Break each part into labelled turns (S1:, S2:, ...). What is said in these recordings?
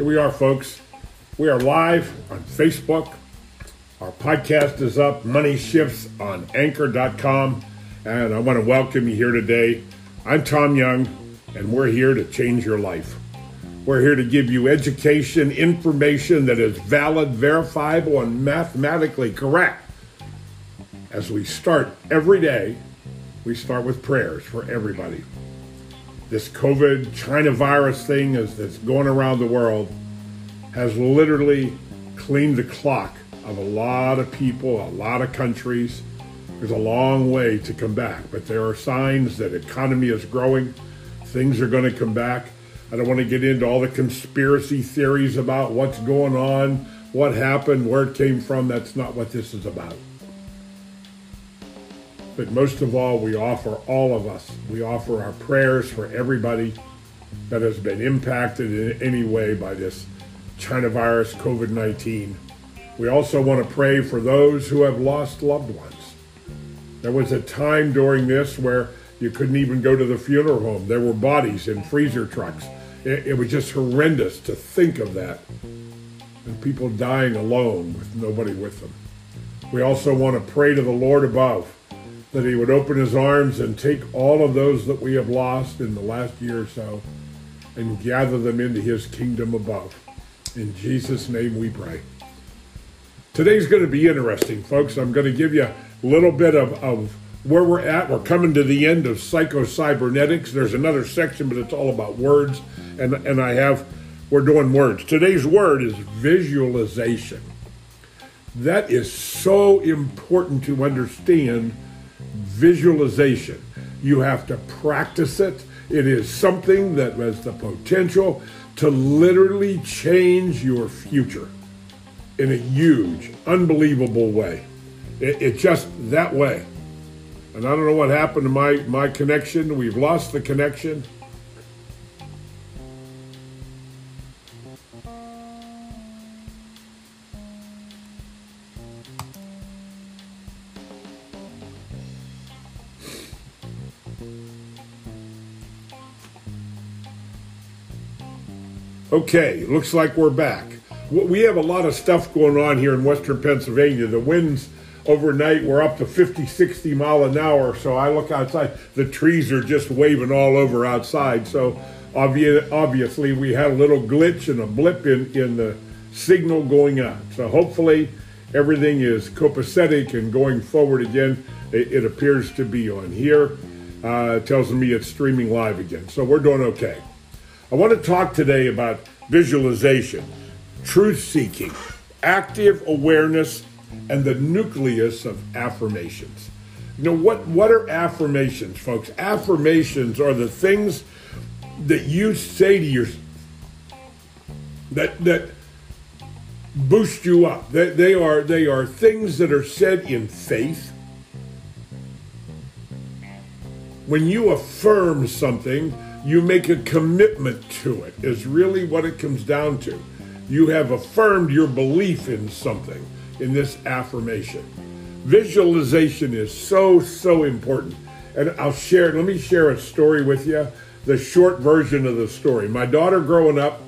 S1: Here we are, folks. We are live on Facebook. Our podcast is up, Money Shifts on anchor.com. And I want to welcome you here today. I'm Tom Young, and we're here to change your life. We're here to give you education, information that is valid, verifiable, and mathematically correct. As we start every day, we start with prayers for everybody. This COVID China virus thing is, that's going around the world has literally cleaned the clock of a lot of people, a lot of countries. There's a long way to come back, but there are signs that economy is growing. Things are going to come back. I don't want to get into all the conspiracy theories about what's going on, what happened, where it came from. That's not what this is about. But most of all, we offer all of us, we offer our prayers for everybody that has been impacted in any way by this China virus, COVID 19. We also want to pray for those who have lost loved ones. There was a time during this where you couldn't even go to the funeral home. There were bodies in freezer trucks. It, it was just horrendous to think of that. And people dying alone with nobody with them. We also want to pray to the Lord above that he would open his arms and take all of those that we have lost in the last year or so and gather them into his kingdom above. In Jesus' name we pray. Today's going to be interesting, folks. I'm going to give you a little bit of, of where we're at. We're coming to the end of psycho-cybernetics. There's another section, but it's all about words. And, and I have, we're doing words. Today's word is visualization. That is so important to understand visualization. You have to practice it. It is something that has the potential to literally change your future in a huge, unbelievable way. It, it just that way. And I don't know what happened to my, my connection. We've lost the connection. Okay, looks like we're back. We have a lot of stuff going on here in western Pennsylvania. The winds overnight were up to 50, 60 mile an hour. So I look outside, the trees are just waving all over outside. So obvi- obviously we had a little glitch and a blip in, in the signal going on. So hopefully everything is copacetic and going forward again. It, it appears to be on here. Uh, tells me it's streaming live again. So we're doing okay. I want to talk today about visualization, truth seeking, active awareness, and the nucleus of affirmations. You know, what, what are affirmations, folks? Affirmations are the things that you say to yourself that, that boost you up. They, they, are, they are things that are said in faith. When you affirm something, you make a commitment to it, is really what it comes down to. You have affirmed your belief in something in this affirmation. Visualization is so, so important. And I'll share, let me share a story with you, the short version of the story. My daughter growing up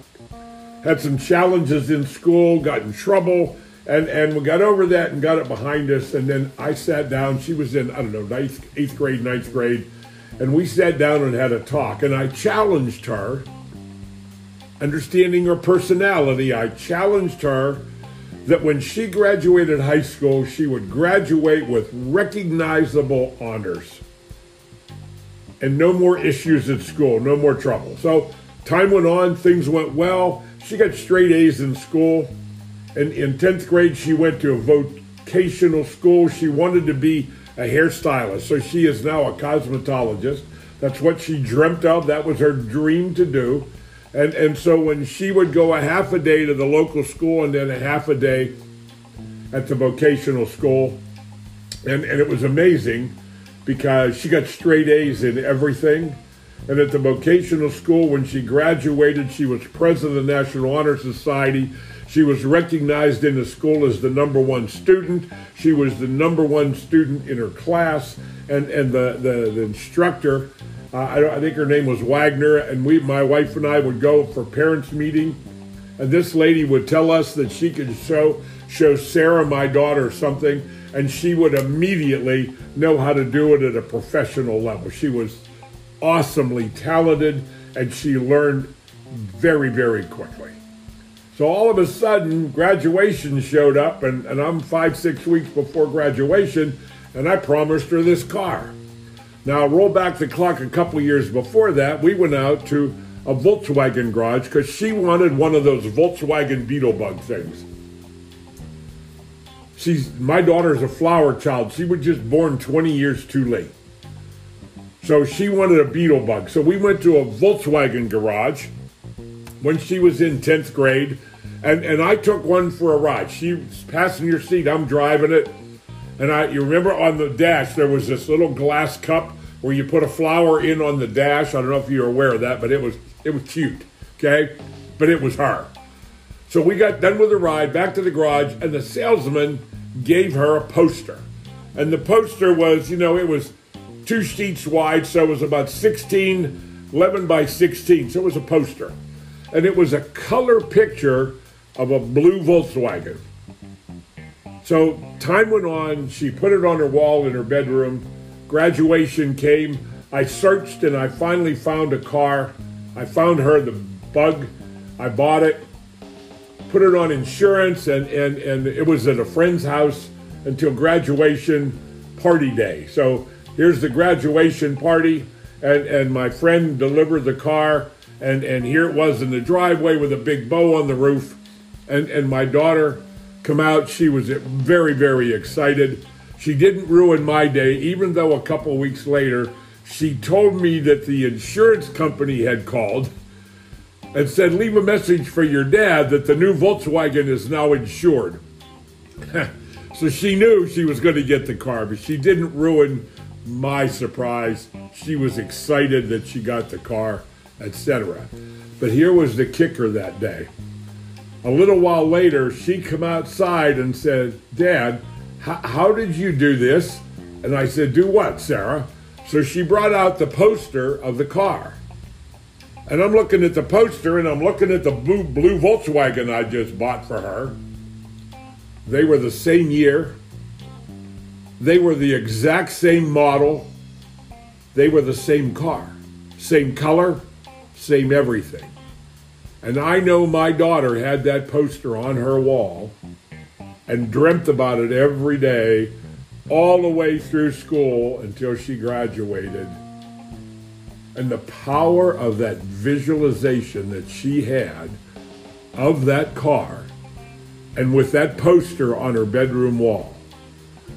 S1: had some challenges in school, got in trouble, and, and we got over that and got it behind us. And then I sat down, she was in, I don't know, ninth, eighth grade, ninth grade and we sat down and had a talk. And I challenged her, understanding her personality, I challenged her that when she graduated high school, she would graduate with recognizable honors and no more issues at school, no more trouble. So time went on, things went well. She got straight A's in school. And in 10th grade, she went to a vocational school. She wanted to be a hairstylist. So she is now a cosmetologist. That's what she dreamt of. That was her dream to do. And, and so when she would go a half a day to the local school and then a half a day at the vocational school, and, and it was amazing because she got straight A's in everything. And at the vocational school, when she graduated, she was president of the National Honor Society. She was recognized in the school as the number one student. She was the number one student in her class, and and the the, the instructor, uh, I, I, think her name was Wagner, and we, my wife and I, would go for parents meeting, And this lady would tell us that she could show show Sarah, my daughter, something, and she would immediately know how to do it at a professional level. She was awesomely talented, and she learned very, very quickly. So all of a sudden, graduation showed up, and, and I'm five, six weeks before graduation, and I promised her this car. Now, roll back the clock a couple years before that, we went out to a Volkswagen garage because she wanted one of those Volkswagen Beetlebug things. She's my daughter's a flower child. She was just born 20 years too late. So she wanted a Beetlebug. So we went to a Volkswagen garage when she was in 10th grade, and, and I took one for a ride. She's passenger seat, I'm driving it. And I, you remember on the dash, there was this little glass cup where you put a flower in on the dash. I don't know if you're aware of that, but it was it was cute, okay? But it was her. So we got done with the ride, back to the garage, and the salesman gave her a poster. And the poster was, you know, it was two sheets wide, so it was about 16, 11 by 16. So it was a poster. And it was a color picture of a blue Volkswagen. So time went on. She put it on her wall in her bedroom. Graduation came. I searched and I finally found a car. I found her the bug. I bought it, put it on insurance, and, and, and it was at a friend's house until graduation party day. So here's the graduation party, and, and my friend delivered the car, and, and here it was in the driveway with a big bow on the roof. And, and my daughter come out. She was very, very excited. She didn't ruin my day, even though a couple weeks later, she told me that the insurance company had called and said, Leave a message for your dad that the new Volkswagen is now insured. so she knew she was going to get the car, but she didn't ruin my surprise. She was excited that she got the car, etc. But here was the kicker that day. A little while later, she come outside and said, Dad, how did you do this? And I said, Do what, Sarah? So she brought out the poster of the car. And I'm looking at the poster and I'm looking at the blue, blue Volkswagen I just bought for her. They were the same year. They were the exact same model. They were the same car, same color, same everything. And I know my daughter had that poster on her wall and dreamt about it every day, all the way through school until she graduated. And the power of that visualization that she had of that car and with that poster on her bedroom wall.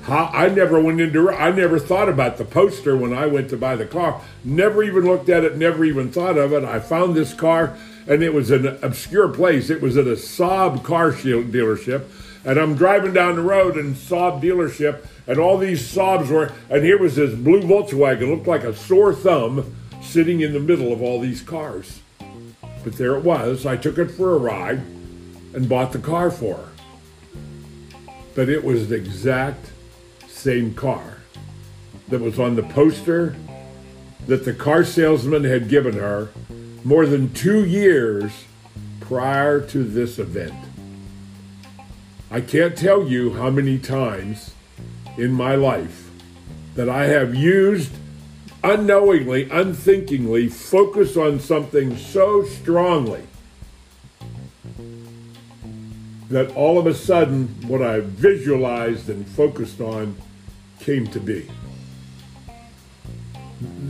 S1: How, I never went into I never thought about the poster when I went to buy the car. Never even looked at it, never even thought of it. I found this car and it was an obscure place. It was at a Saab car dealership. And I'm driving down the road and Saab dealership, and all these Saabs were, and here was this blue Volkswagen, looked like a sore thumb, sitting in the middle of all these cars. But there it was. I took it for a ride and bought the car for her. But it was the exact same car that was on the poster that the car salesman had given her more than two years prior to this event. I can't tell you how many times in my life that I have used unknowingly, unthinkingly, focus on something so strongly that all of a sudden what I visualized and focused on came to be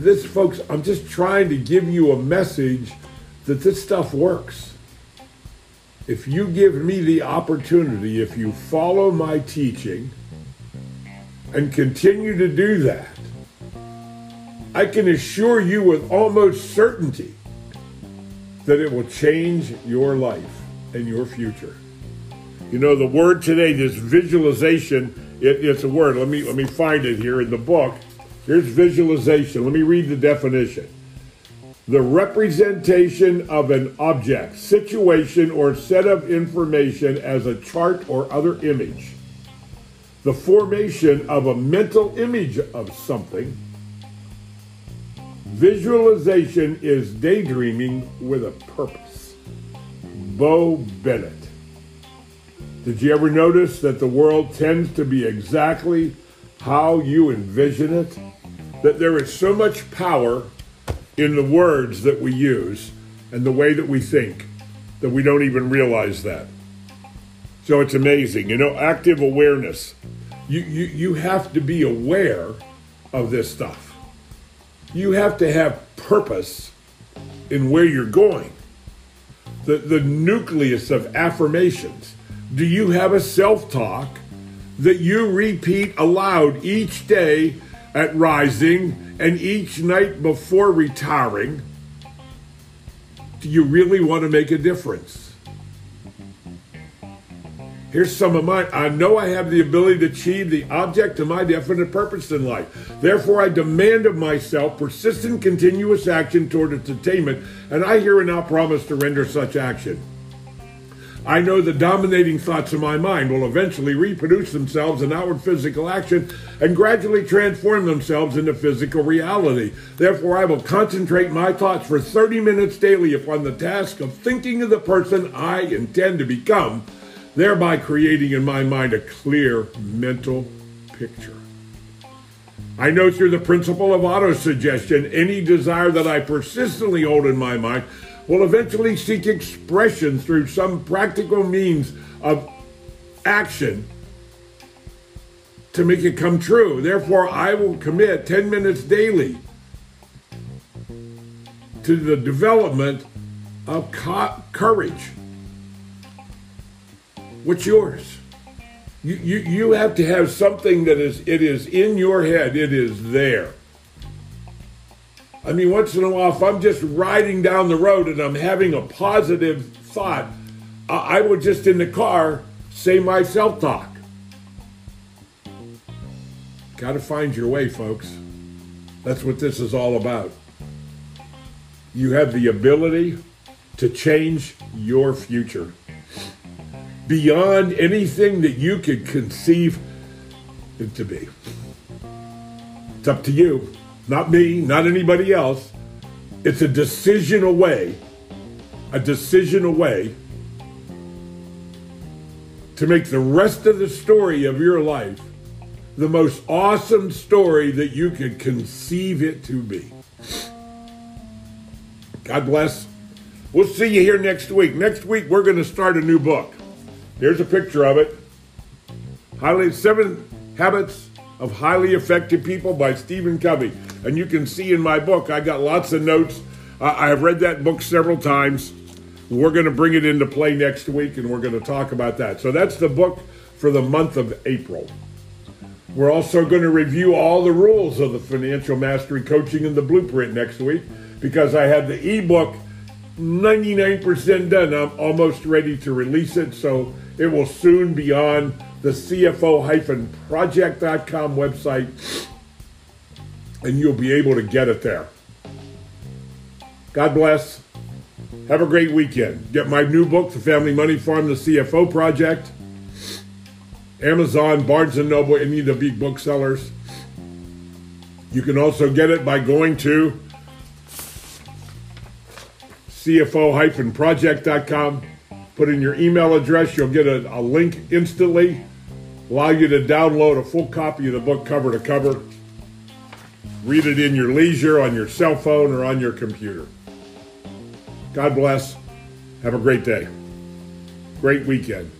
S1: this, folks, I'm just trying to give you a message that this stuff works. If you give me the opportunity, if you follow my teaching and continue to do that, I can assure you with almost certainty that it will change your life and your future. You know, the word today, this visualization, it, it's a word. Let me let me find it here in the book. Here's visualization. Let me read the definition. The representation of an object, situation, or set of information as a chart or other image. The formation of a mental image of something. Visualization is daydreaming with a purpose. Bo Bennett. Did you ever notice that the world tends to be exactly how you envision it? That there is so much power in the words that we use and the way that we think that we don't even realize that. So it's amazing. You know, active awareness. You, you, you have to be aware of this stuff. You have to have purpose in where you're going. The, the nucleus of affirmations. Do you have a self talk that you repeat aloud each day at rising and each night before retiring? Do you really want to make a difference? Here's some of mine. I know I have the ability to achieve the object of my definite purpose in life. Therefore, I demand of myself persistent, continuous action toward its attainment, and I here and now promise to render such action. I know the dominating thoughts of my mind will eventually reproduce themselves in outward physical action and gradually transform themselves into physical reality. Therefore, I will concentrate my thoughts for 30 minutes daily upon the task of thinking of the person I intend to become thereby creating in my mind a clear mental picture. I know through the principle of autosuggestion, any desire that I persistently hold in my mind will eventually seek expression through some practical means of action to make it come true. Therefore, I will commit 10 minutes daily to the development of co- courage What's yours? You, you, you have to have something that is, it is in your head, it is there. I mean, once in a while, if I'm just riding down the road and I'm having a positive thought, I, I would just in the car say my self talk. Got to find your way, folks. That's what this is all about. You have the ability to change your future beyond anything that you could conceive it to be. It's up to you, not me, not anybody else. It's a decision away, a decision away to make the rest of the story of your life the most awesome story that you could conceive it to be. God bless. We'll see you here next week. Next week, we're going to start a new book. Here's a picture of it. Highly Seven Habits of Highly Effective People by Stephen Covey. And you can see in my book, I got lots of notes. Uh, I have read that book several times. We're going to bring it into play next week and we're going to talk about that. So that's the book for the month of April. We're also going to review all the rules of the Financial Mastery Coaching and the Blueprint next week because I had the ebook 99% done. I'm almost ready to release it. So it will soon be on the CFO-project.com website, and you'll be able to get it there. God bless. Have a great weekend. Get my new book, The Family Money Farm, The CFO Project. Amazon, Barnes & Noble, any of the big booksellers. You can also get it by going to cfo-project.com Put in your email address, you'll get a, a link instantly, allow you to download a full copy of the book cover to cover. Read it in your leisure on your cell phone or on your computer. God bless. Have a great day. Great weekend.